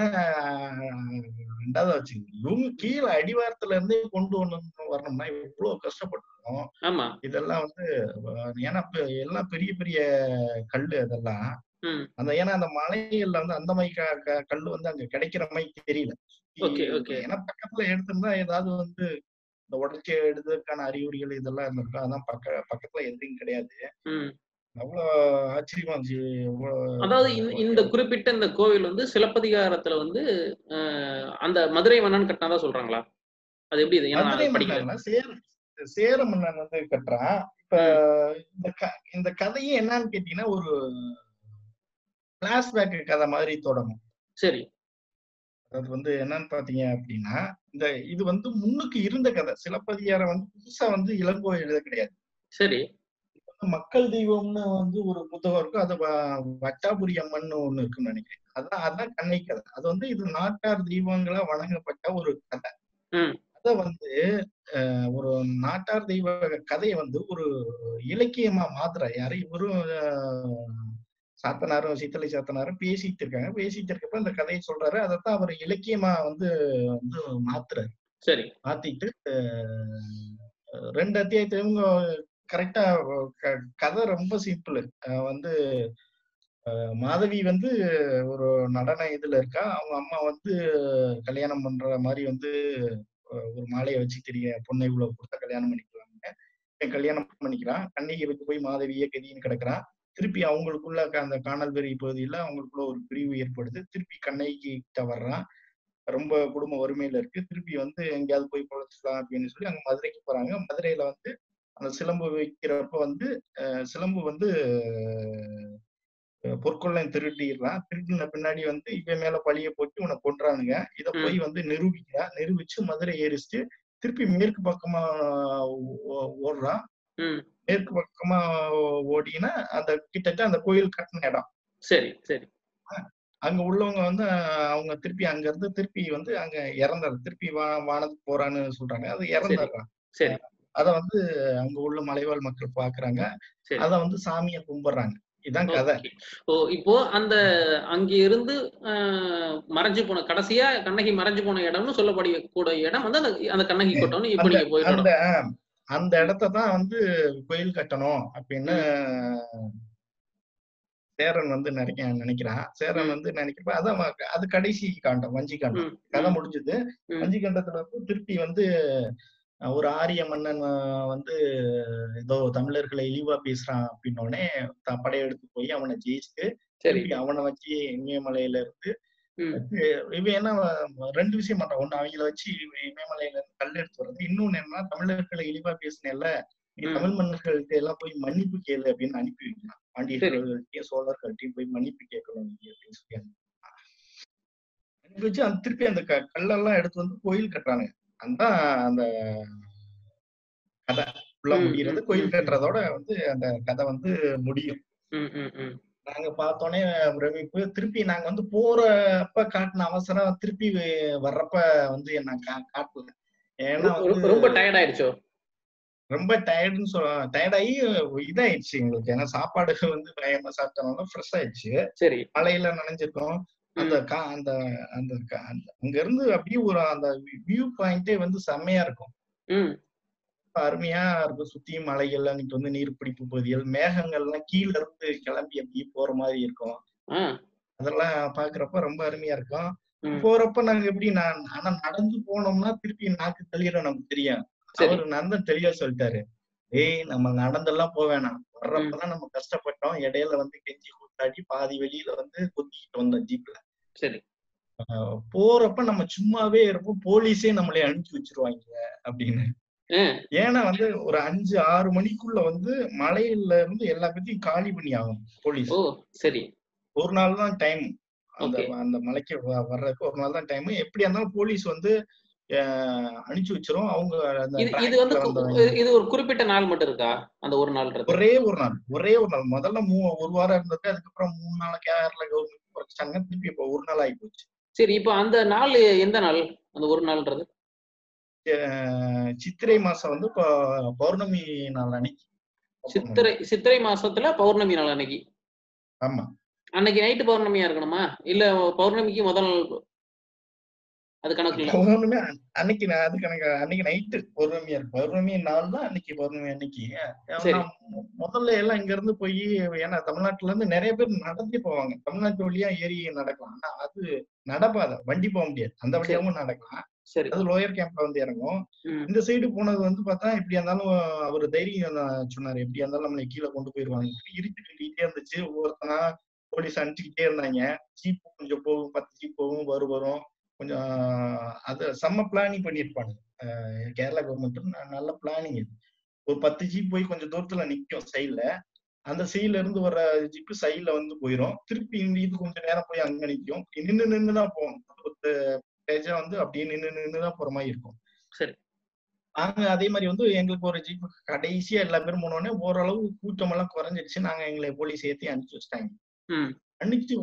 Speaker 2: ரெண்டாவது வச்சு இவங்க கீழே அடிவாரத்துல இருந்தே கொண்டு வந்து வரணும்னா எவ்வளவு கஷ்டப்பட்டிருக்கோம்
Speaker 1: ஆமா.
Speaker 2: இதெல்லாம் வந்து ஏன்னா எல்லாம் பெரிய பெரிய கல்லு அதெல்லாம். அந்த ஏன்னா அந்த மலைகள்ல வந்து அந்த மாதிரி கல்லு வந்து அங்க கிடைக்கிற மாதிரி தெரியல.
Speaker 1: Okay, okay.
Speaker 2: ஏன்னா பக்கத்துல எடுத்திருந்தா ஏதாவது வந்து இந்த உடச்சி எடுத்ததுக்கான அறிகுறிகள் இதெல்லாம் இருந்திருக்கும் அதான் பக்க பக்கத்துல எதுவும் கிடையாது. அவ்வளவு ஆச்சரியமா இருந்துச்சு.
Speaker 1: அதாவது இந்த- குறிப்பிட்ட இந்த கோவில் வந்து சிலப்பதிகாரத்துல வந்து அந்த மதுரை மன்னன் கட்டினதா சொல்றாங்களா? அது எப்படி இது?
Speaker 2: சேர சேர மன்னன் வந்து கட்டுறான். இப்ப இந்த இந்த கதையே என்னன்னு கேட்டீங்கன்னா ஒரு பிளாஷ்பேக் கதை மாதிரி தொடங்கும்.
Speaker 1: சரி.
Speaker 2: அது வந்து என்னன்னு பாத்தீங்க அப்படின்னா இந்த இது வந்து முன்னுக்கு இருந்த கதை. சிலப்பதிகாரம் வந்து புதுசா வந்து இளங்கோ எழுத கிடையாது.
Speaker 1: சரி.
Speaker 2: மக்கள் தெய்வம்னு வந்து ஒரு புத்தகம் இருக்கும் அது வட்டாபுரி அம்மன் ஒண்ணு இருக்குன்னு நினைக்கிறேன். அதான் அதான் கண்ணை கதை. அது வந்து இது நாட்டார் தெய்வங்களா வணங்கப்பட்ட ஒரு கதை. அத வந்து ஒரு நாட்டார் தெய்வ கதையை வந்து ஒரு இலக்கியமா மாத்துற யாரு? இவரும் சாத்தனாரும் சித்தலை சாத்தனாரும் பேசிட்டு இருக்காங்க. பேசிட்டு இருக்கப்ப இந்த கதையை சொல்றாரு. அதைத்தான் அவர் இலக்கியமா வந்து வந்து மாத்துறாரு.
Speaker 1: சரி.
Speaker 2: மாத்திட்டு ரெண்டு அத்தியாயத்தை இவங்க கரெக்டா கதை ரொம்ப சிம்பிள் வந்து மாதவி வந்து ஒரு நடன இதுல இருக்கா. அவங்க அம்மா வந்து கல்யாணம் பண்ற மாதிரி வந்து ஒரு மாலையை வச்சு தெரிய பொண்ணை இவ்வளவு கொடுத்தா கல்யாணம் பண்ணிக்கலாங்க இவன் கல்யாணம் பண்ணிக்கிறான். கண்ணகி விட்டு போய் மாதவியே கதின்னு கிடக்குறான். திருப்பி அவங்களுக்குள்ள அந்த காணல்வெறி பகுதியில அவங்களுக்குள்ள ஒரு பிரிவு ஏற்படுது. திருப்பி கண்ணகி கிட்ட வர்றான். ரொம்ப குடும்ப வறுமையில இருக்கு. திருப்பி வந்து எங்கேயாவது போய் பொழைச்சிக்கலாம் அப்படின்னு சொல்லி அங்க மதுரைக்கு போறாங்க. மதுரையில வந்து அந்த சிலம்பு வைக்கிறப்ப வந்து சிலம்பு வந்து அஹ், பொற்கொள்ளன் திருடிடுறான் திருடின பின்னாடி வந்து இவன் மேல பழிய போட்டு உன்னை கொன்றானுங்க. இத போய் வந்து நிரூபிக்கிறா. நிரூபிச்சு மதுரை ஏறிச்சுட்டு திருப்பி மேற்கு பக்கமா ஓடுறான். மேற்கு பக்கமா ஓடினா அந்த கிட்டத்தட்ட அந்த கோயில் கட்டின இடம்.
Speaker 1: சரி சரி.
Speaker 2: அங்க உள்ளவங்க வந்து அவங்க திருப்பி அங்க இருந்து திருப்பி வந்து அங்க இறந்தாரு திருப்பி வா வானத்துக்கு போறான்னு சொல்றாங்க. அது இறந்துடுறான்
Speaker 1: சரி.
Speaker 2: அத வந்து அங்க உள்ள மலைவாழ் மக்கள் பாக்குறாங்க. அத வந்து சாமியை கும்பிடுறாங்க. இதான் கதை.
Speaker 1: ஓ இப்போ அந்த அங்க இருந்து மறைஞ்சு போன கடைசியா கண்ணகி மறைஞ்சு போன இடம்னு சொல்லக்கூடிய கூட இடம் வந்து அந்த அந்த கண்ணகி கோட்டம்னு இப்ப
Speaker 2: அந்த
Speaker 1: நீங்க போயிட்டு
Speaker 2: அந்த இடத்த தான் வந்து கோயில் கட்டணும் அப்படின்னு சேரன் வந்து நினைக்க நினைக்கிறான். சேரன். வந்து நினைக்கிறப்ப அதான் அது கடைசி காண்டம் வஞ்சி காண்டம். கதை முடிஞ்சது. வஞ்சி காண்டத்துல வந்து திருப்பி வந்து ஒரு ஆரிய மன்னன் வந்து ஏதோ தமிழர்களை இழிவா பேசுறான் அப்படின்னோடனே படையெடுத்து போய் அவனை ஜெயிச்சுட்டு
Speaker 1: சரி.
Speaker 2: அவனை வச்சு இமயமலையில இருந்து இவன் என்ன ரெண்டு விஷயம் பண்றான் ஒண்ணு அவங்கள வச்சு இமயமலையில இருந்து கல் எடுத்து வர்றது. இன்னொன்னு என்னன்னா தமிழர்களை இழிவா நீ
Speaker 1: ம்.
Speaker 2: தமிழ் மன்னர்கள்ட்ட எல்லாம் போய் மன்னிப்பு கேளு அப்படின்னு அனுப்பி வைக்கிறான் பாண்டியர்கள்ட்டையும் சோழர்கள்ட்டையும் போய் மன்னிப்பு கேட்கணும் நீ அப்படின்னு சொல்லி அனுப்பி வச்சு அந்த திருப்பி அந்த கல்லெல்லாம் எடுத்து வந்து கோயில் கட்டுறாங்க அந்த அந்த கதை. ஃபுல்லா
Speaker 1: ம்,
Speaker 2: முடியறது
Speaker 1: ம்,
Speaker 2: கோயில் கட்டுறதோட வந்து அந்த கதை வந்து முடியும். நாங்க பார்த்தோன்னே பிரமிப்பு திருப்பி நாங்க வந்து போறப்ப காட்டின அவசரம் திருப்பி வர்றப்ப வந்து என்ன கா- காட்டல. ஏன்னா
Speaker 1: ரொம்ப- டயர்ட் ஆயிடுச்சோ?
Speaker 2: ரொம்ப டயர்டுன்னு சொல்ல டயர்டாகி இதாயிடுச்சு எங்களுக்கு. ஏன்னா சாப்பாடு வந்து பயமா சாப்பிட்டனால ஃப்ரெஷ் ஆயிடுச்சு.
Speaker 1: சரி.
Speaker 2: மழையில நனைஞ்சிருக்கோம். அந்த கா அந்த அந்த அங்க இருந்து அப்படியே ஒரு அந்த வியூ பாயிண்டே வந்து செம்மையா இருக்கும். அருமையா இருக்கும் சுத்தியும் மலைகள் அங்கிட்டு வந்து நீர் பிடிப்பு பகுதிகள் மேகங்கள்லாம் கீழ இருந்து கிளம்பி அப்படியே போற மாதிரி இருக்கும். அதெல்லாம் பாக்குறப்ப ரொம்ப அருமையா இருக்கும். போறப்ப நாங்க எப்படி நான் ஆனா நடந்து போனோம்னா திருப்பி நாக்கு தெளியிற நமக்கு தெரியும். அவரு நந்தன் தெளிவா சொல்லிட்டாரு. ஏய் நம்ம நடந்தெல்லாம் போக வேணாம். வர்றப்பதான் நம்ம கஷ்டப்பட்டோம். இடையில வந்து கெஞ்சி கூத்தாடி பாதி வெளியில வந்து குத்திக்கிட்டு வந்தோம் ஜீப்ல.
Speaker 1: சரி.
Speaker 2: போறப்ப நம்ம சும்மாவே இருப்போம். போலீஸே நம்மளை அனுப்பிச்சு வச்சிருவாங்க அப்படின்னு. ஏன்னா வந்து ஒரு அஞ்சு ஆறு மணிக்குள்ள வந்து மலையில இருந்து எல்லா பத்தியும் காலி பண்ணி ஆகும் போலீஸ்
Speaker 1: சரி.
Speaker 2: ஒரு நாள் தான் டைம். அந்த. அந்த மலைக்கு வர்றதுக்கு ஒரு நாள் தான் டைம். எப்படியா இருந்தாலும் போலீஸ் வந்து அனுப்பிச்சு வச்சிரும். அவங்க
Speaker 1: இது வந்து இது ஒரு குறிப்பிட்ட நாள் மட்டும் இருக்கா? அந்த ஒரு நாள்ன்றது
Speaker 2: ஒரே ஒரு நாள். ஒரே ஒரு நாள். முதல்ல மூ ஒரு வாரம் இருந்தது. அதுக்கப்புறம் மூணு நாள் கேரளா கவர்மெண்ட் குறைச்சிட்டாங்க திருப்பி இப்போ ஒரு நாள் ஆகி போச்சு.
Speaker 1: சரி இப்போ அந்த நாள் எந்த நாள்? அந்த ஒரு நாள்ன்றது?
Speaker 2: சித்திரை மாசம் வந்து பௌர்ணமி நாள் அன்னைக்கு.
Speaker 1: சித்திரை சித்திரை மாசத்துல பௌர்ணமி நாள் அன்னைக்கு.
Speaker 2: ஆமா.
Speaker 1: அன்னைக்கு நைட்டு பௌர்ணமியா இருக்கணுமா? இல்ல பௌர்ணமிக்கு முதல் நாள் அது கணக்கு இல்ல?
Speaker 2: பௌர்ணமி அன்- அன்னைக்கு நான் அதுக்கு எனக்கு அன்னைக்கு நைட்டு பௌர்ணமியா இருக்கு. பௌர்ணமி நாள் தான் அன்னைக்கு பௌர்ணமி அன்னைக்கு. முதல்ல எல்லாம் இங்க இருந்து போய் ஏன்னா தமிழ்நாட்டுல இருந்து நிறைய பேர் நடந்தே போவாங்க. தமிழ்நாட்டு வழியா ஏறி நடக்கலாம். ஆனா அது நடப்பாத. வண்டி போக முடியாது. அந்த வழியாவும் நடக்கலாம்.
Speaker 1: சரி.
Speaker 2: அது லோயர் கேம்ப்ல வந்து இறங்கும் இந்த சைடு போனது வந்து பார்த்தா எப்படியா இருந்தாலும் அவர் தைரியம் சொன்னாரு. எப்படியா இருந்தாலும் நம்மளை கீழே கொண்டு போயிருவாங்க. இருந்துட்டே இருந்துச்சு. ஒவ்வொருத்தனா போலீஸ் அனுப்பிச்சுக்கிட்டே இருந்தாங்க. ஜீப் கொஞ்சம் போகும் பத்து ஜீப் போகும் வரும் வரும். கொஞ்சம் அது செம்ம பிளானிங் பண்ணியிருப்பாங்க கேரளா கவர்மெண்ட் நல்ல பிளானிங் இது. ஒரு பத்து ஜீப் போய் கொஞ்சம் தூரத்துல நிக்கும் சைட்ல அந்த சைட்ல இருந்து வர்ற ஜீப் சைட்ல வந்து போயிரும். திருப்பி இது கொஞ்சம் நேரம் போய் அங்க நிக்கும். நின்னு நின்னு தான் பத்து பேஜா வந்து அப்படியே நின்னு நின்னு தான் போற மாதிரி இருக்கும்.
Speaker 1: சரி.
Speaker 2: நாங்க அதே மாதிரி வந்து எங்களுக்கு ஒரு ஜீப் கடைசியா எல்லா பேரும் போனோடனே ஓரளவு கூட்டம் எல்லாம் குறைஞ்சிருச்சு நாங்க எங்களை போலீஸ் ஏத்தி அனுப்பிச்சு வச்சிட்டாங்க. அன்னைக்கு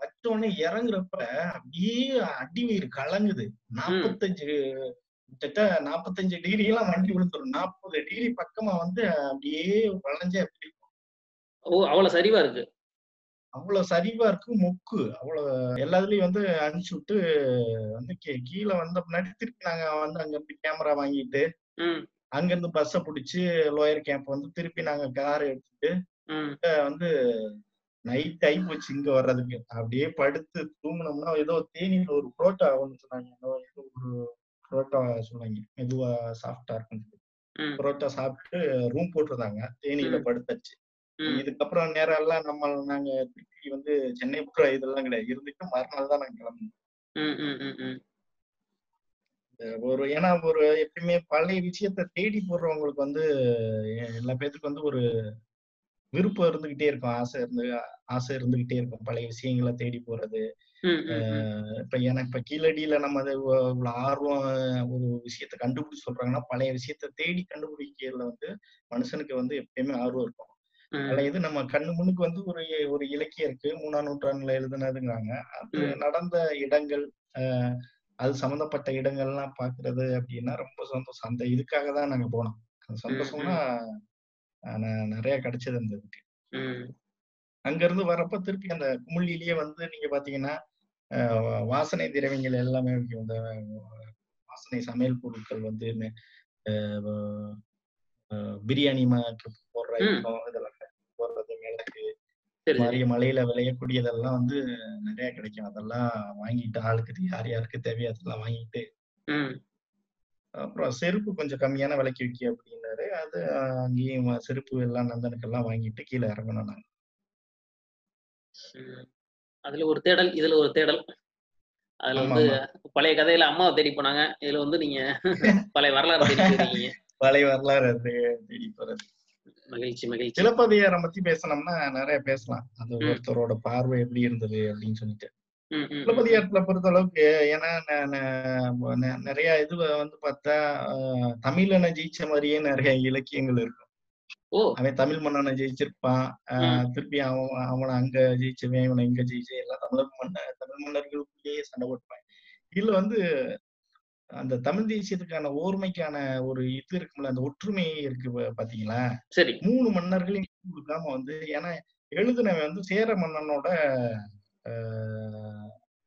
Speaker 2: வச்சோடனே இறங்குறப்ப அப்படியே அடி வயிறு கலங்குது. நாப்பத்தஞ்சு கிட்டத்தட்ட நாப்பத்தஞ்சு டிகிரி எல்லாம் வண்டி விழுந்துரும். நாற்பது டிகிரி பக்கமா வந்து அப்படியே வளைஞ்சே அப்படி இருக்கும்.
Speaker 1: ஓ அவ்வளவு சரிவா இருக்கு.
Speaker 2: அவ்வளவு சரிவா இருக்கு மொக்கு. அவ்வளவு எல்லாத்துலயும் வந்து அனுப்பிச்சு விட்டு வந்து கீழே வந்த பின்னாடி திருப்பி நாங்க வந்து அங்க இருந்து கேமரா வாங்கிட்டு
Speaker 1: ம்.
Speaker 2: அங்க இருந்து பஸ்ஸை பிடிச்சி லோயர் கேம்ப் வந்து திருப்பி நாங்க கார் எடுத்துட்டு வந்து நைட் ஆகி போச்சு இங்க வர்றதுக்கு. அப்படியே படுத்து தூங்கினோம்னா ஏதோ தேனியில ஒரு புரோட்டா ஒன்று சொன்னாங்க. ஒரு புரோட்டா சொன்னாங்க. மெதுவா சாஃப்டா இருக்கும் புரோட்டா சாப்பிட்டு ரூம் போட்டிருந்தாங்க. தேனியில. படுத்தாச்சு. இதுக்கப்புறம் நேரம் எல்லாம் நம்ம நாங்க திருப்பி வந்து சென்னை போற இதெல்லாம் கிடையாது. இருந்துட்டு மறுநாள் தான் நாங்க கிளம்பணும் ஒரு ஏன்னா ஒரு எப்பயுமே பழைய விஷயத்த தேடி போடுறவங்களுக்கு வந்து எல்லா பேத்துக்கும் வந்து ஒரு விருப்பம் இருந்துகிட்டே இருக்கும். ஆசை இருந்து ஆசை இருந்துகிட்டே இருக்கும். பழைய விஷயங்களை தேடி போறது. இப்ப எனக்கு இப்ப கீழடியில நம்ம இவ்வளவு ஆர்வம் ஒரு விஷயத்த கண்டுபிடிச்சு சொல்றாங்கன்னா பழைய விஷயத்த தேடி கண்டுபிடிக்கிறதுல வந்து மனுஷனுக்கு வந்து எப்பயுமே ஆர்வம் இருக்கும். அதுல இது நம்ம கண்ணு முன்னுக்கு வந்து ஒரு ஒரு இலக்கியம் இருக்கு. மூணாம் நூற்றாண்டுல எழுதுனதுங்கிறாங்க. அது. நடந்த இடங்கள் அது சம்பந்தப்பட்ட இடங்கள்லாம் பாக்குறது அப்படின்னா ரொம்ப சந்தோஷம். அந்த இதுக்காக தான் நாங்க போனோம். அந்த சந்தோஷம்னா நிறைய கிடைச்சது அந்த இதுக்கு. அங்க இருந்து வரப்ப திருப்பி அந்த குமிழிலேயே வந்து நீங்க பாத்தீங்கன்னா வாசனை திரவியங்கள் எல்லாமே இந்த வாசனை சமையல் பொருட்கள் வந்து பிரியாணி போடுற இதெல்லாம். மாதிரி மலையில விளையக்கூடியதெல்லாம் வந்து நிறைய கிடைக்கும். அதெல்லாம் வாங்கிட்டு ஆளுக்கு யார் யாருக்கு தேவையோ அதெல்லாம் வாங்கிட்டு. அப்புறம் செருப்பு கொஞ்சம் கம்மியான விலைக்கு விற்கி அப்படின்னாரு. அது அங்கேயும் செருப்பு எல்லாம் நந்தனுக்கெல்லாம் வாங்கிட்டு கீழே இறங்கணும் நாங்க.
Speaker 1: அதுல ஒரு தேடல் இதுல ஒரு தேடல். அதுல வந்து பழைய கதையில அம்மாவை தேடி போனாங்க. இதுல வந்து நீங்க பழைய வரலாறு தேடி
Speaker 2: பழைய வரலாறு அது தேடி போறது.
Speaker 1: மகிழ்ச்சி மகிழ்ச்சி.
Speaker 2: சிலப்பதிகாரம் பத்தி பேசணும்னா நிறைய பேசலாம். அது
Speaker 1: ம்.
Speaker 2: ஒருத்தரோட பார்வை எப்படி இருந்தது அப்படின்னு சொல்லிட்டு. சிலப்பதிகாரத்துல பொறுத்த அளவுக்கு ஏன்னா நிறைய இது வந்து பார்த்தா தமிழனை ஜெயிச்ச மாதிரியே நிறைய இலக்கியங்கள் இருக்கும்.
Speaker 1: ஓ.
Speaker 2: அவன் தமிழ் மன்னனை ஜெயிச்சிருப்பான். திருப்பி அவன் அவனை அங்க ஜெயிச்சவன் இவனை இங்க ஜெயிச்சு எல்லாம் தமிழர் மன்ன தமிழ் மன்னர்களுக்குள்ளேயே சண்டை போட்டுப்பான். இதுல வந்து அந்த தமிழ் தேசியத்துக்கான ஓர்மைக்கான ஒரு இது இருக்கும்ல அந்த ஒற்றுமை இருக்கு பாத்தீங்களா?
Speaker 1: சரி.
Speaker 2: மூணு மன்னர்களையும் கொடுக்காம வந்து ஏன்னா எழுதினவன் வந்து சேர மன்னனோட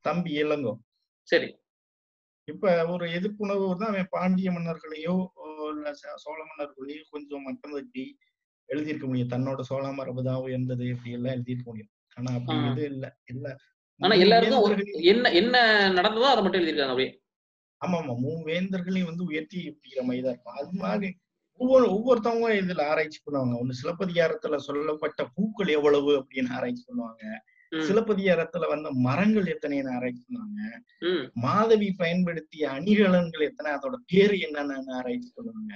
Speaker 2: தம்பி இளங்கோ.
Speaker 1: சரி.
Speaker 2: இப்ப ஒரு எதிர்ப்புணர்வு வந்து அவன் பாண்டிய மன்னர்களையோ இல்ல சோழ மன்னர்களையோ கொஞ்சம் மட்டம் தட்டி எழுதியிருக்க முடியும். தன்னோட சோழ மரபு தான் உயர்ந்தது இப்படி எல்லாம் எழுதியிருக்க முடியும். ஆனா அப்படி. இது இல்ல. இல்ல.
Speaker 1: ஆனா எல்லாருக்கும் என்ன என்ன நடந்ததோ அதை மட்டும் எழுதியிருக்காங்க அப்படியே.
Speaker 2: ஆமா ஆமா மூணு வேந்தர்களையும் வந்து உயர்த்தி பிடிக்கிற மாதிரி தான் இருக்கும். அது மாதிரி ஒவ்வொரு ஒவ்வொருத்தவங்க இதுல ஆராய்ச்சி பண்ணுவாங்க. ஒண்ணு சிலப்பதிகாரத்துல சொல்லப்பட்ட பூக்கள் எவ்வளவு அப்படின்னு ஆராய்ச்சி பண்ணுவாங்க. சிலப்பதிகாரத்துல வந்த மரங்கள் எத்தனைன்னு ஆராய்ச்சி பண்ணுவாங்க. மாதவி பயன்படுத்திய அணிகலன்கள் எத்தனை அதோட பேரு என்னன்னு ஆராய்ச்சி பண்ணுவாங்க.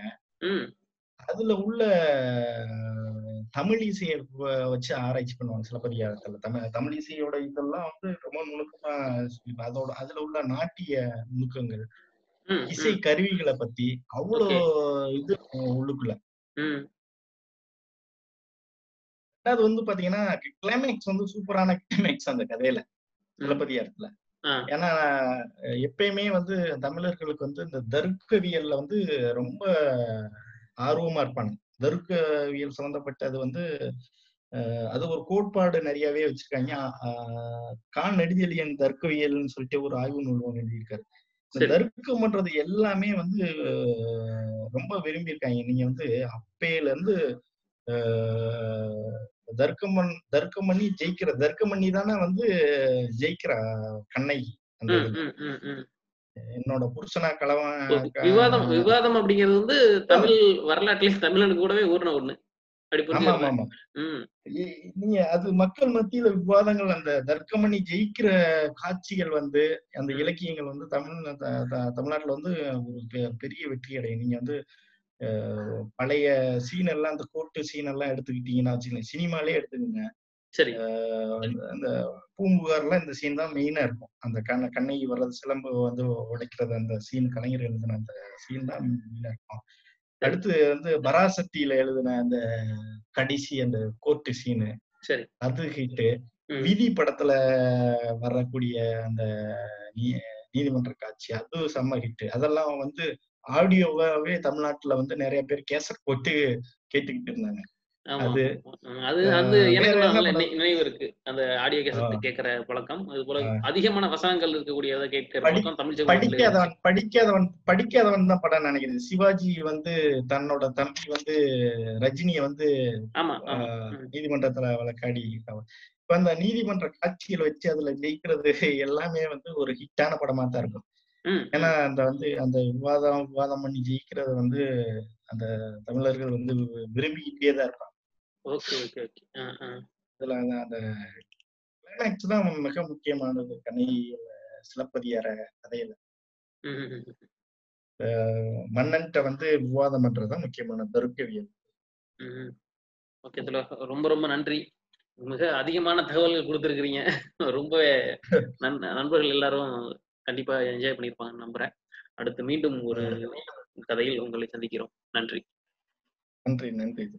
Speaker 2: அதுல உள்ள தமிழ் இசையை வச்சு ஆராய்ச்சி பண்ணுவாங்க சிலப்பதிகாரத்துல தமிழ் தமிழ் இசையோட இதெல்லாம் வந்து ரொம்ப நுணுக்கமா. அதோட அதுல உள்ள நாட்டிய நுணுக்கங்கள் இசை கருவிகளை பத்தி அவ்வளோ இது உள்ளுக்குள்ள. அது வந்து பாத்தீங்கன்னா கிளைமேக்ஸ் வந்து சூப்பரான கிளைமேக்ஸ் அந்த கதையில. சிலப்பதிகாரத்துல ஏன்னா எப்பயுமே வந்து தமிழர்களுக்கு வந்து இந்த தர்க்கவியல்ல வந்து ரொம்ப ஆர்வமா இருப்பாங்க தர்க்கவியல் சம்பந்தப்பட்டது வந்து அது ஒரு கோட்பாடு நிறையவே வச்சிருக்காங்க. கான் நெடுஞ்செழியன் தர்க்கவியல்னு சொல்லிட்டு ஒரு ஆய்வு நூல் ஒன்று எழுதியிருக்காரு. இந்த
Speaker 1: சரி.
Speaker 2: தர்க்கம் பண்றது எல்லாமே வந்து ரொம்ப விரும்பி இருக்காங்க நீங்க வந்து அப்பையில இருந்து அஹ், தர்க்கம் பண் தர்க்கம் பண்ணி ஜெயிக்கிற தர்க்கம் பண்ணி தானே வந்து ஜெயிக்கிறா கண்ணகி என்னோட புருஷனா கலவன்
Speaker 1: விவாதம் விவாதம் அப்படிங்கிறது வந்து தமிழ் வரலாற்றுல தமிழனுக்கு கூடவே ஊர்ன ஒண்ணு.
Speaker 2: நீங்க அது மக்கள் மத்தியில விவாதங்கள் அந்த தர்க்கமணி ஜெயிக்கிற காட்சிகள் வந்து அந்த. இலக்கியங்கள் வந்து தமிழ் தமிழ்நாட்டுல வந்து ஒரு பெரிய வெற்றி அடையும் நீங்க வந்து பழைய சீன் எல்லாம் அந்த கோர்ட்டு சீன் எல்லாம் எடுத்துக்கிட்டீங்கன்னா வச்சுக்கோங்க சினிமாலே எடுத்துக்கோங்க.
Speaker 1: சரி.
Speaker 2: அந்த- அந்த பூம்புகார்ல இந்த சீன் தான் மெயினா இருக்கும். அந்த கண்ண கண்ணகி வர்றது சிலம்பு வந்து உடைக்கிறது அந்த சீன் கலைஞர் எழுதின அந்த சீன் தான் மெயினா இருக்கும். அடுத்து வந்து பராசக்தியில எழுதின அந்த கடைசி அந்த கோர்ட்டு சீனு
Speaker 1: சரி.
Speaker 2: அது ஹிட்டு. விதி படத்துல வரக்கூடிய அந்த நீதிமன்ற காட்சி அது செம்ம ஹிட் அதெல்லாம் வந்து ஆடியோவாவே தமிழ்நாட்டுல வந்து நிறைய பேர் கேசட் போட்டு கேட்டுக்கிட்டு இருந்தாங்க. அது.
Speaker 1: அது வந்து எனக்கு நினைவு இருக்கு அந்த ஆடியோ. கேசட் கேட்கிற பழக்கம் அது போல. அதிகமான வசனங்கள் இருக்கக்கூடியதை கேட்கிற பழக்கம் தமிழ்.
Speaker 2: படிக்காதவன் படிக்காதவன் படிக்காதவன் தான் படம் நினைக்கிறேன் சிவாஜி வந்து தன்னோட தம்பி வந்து ரஜினிய வந்து
Speaker 1: ஆமா.
Speaker 2: நீதிமன்றத்துல வழக்காடி இப்ப அந்த நீதிமன்ற காட்சிகள் வச்சு அதுல ஜெயிக்கிறது எல்லாமே வந்து ஒரு ஹிட்டான படமா தான் இருக்கும் ஏன்னா. அந்த வந்து அந்த விவாதம் விவாதம் பண்ணி ஜெயிக்கிறது வந்து அந்த தமிழர்கள் வந்து விரும்பிக்கிட்டே தான் இருப்பாங்க
Speaker 1: ஓகே ஓகே ஓகே.
Speaker 2: அதுல அந்த- கிளைமேக்ஸ் தான் மிக முக்கியமானது கண்ணகி சிலப்பதிகார கதையில. மன்னன்ட்ட வந்து விவாதம் பண்றதுதான் முக்கியமான தருக்கவியல்.
Speaker 1: ஓகே தோழா. ரொம்ப ரொம்ப நன்றி. மிக அதிகமான தகவல்கள் கொடுத்துருக்கிறீங்க. ரொம்ப நண் நண்பர்கள் எல்லாரும் கண்டிப்பா என்ஜாய் பண்ணியிருப்பாங்கன்னு நம்புறேன். அடுத்து மீண்டும் ஒரு கதையில் உங்களை சந்திக்கிறோம். நன்றி.
Speaker 2: நன்றி நன்றி.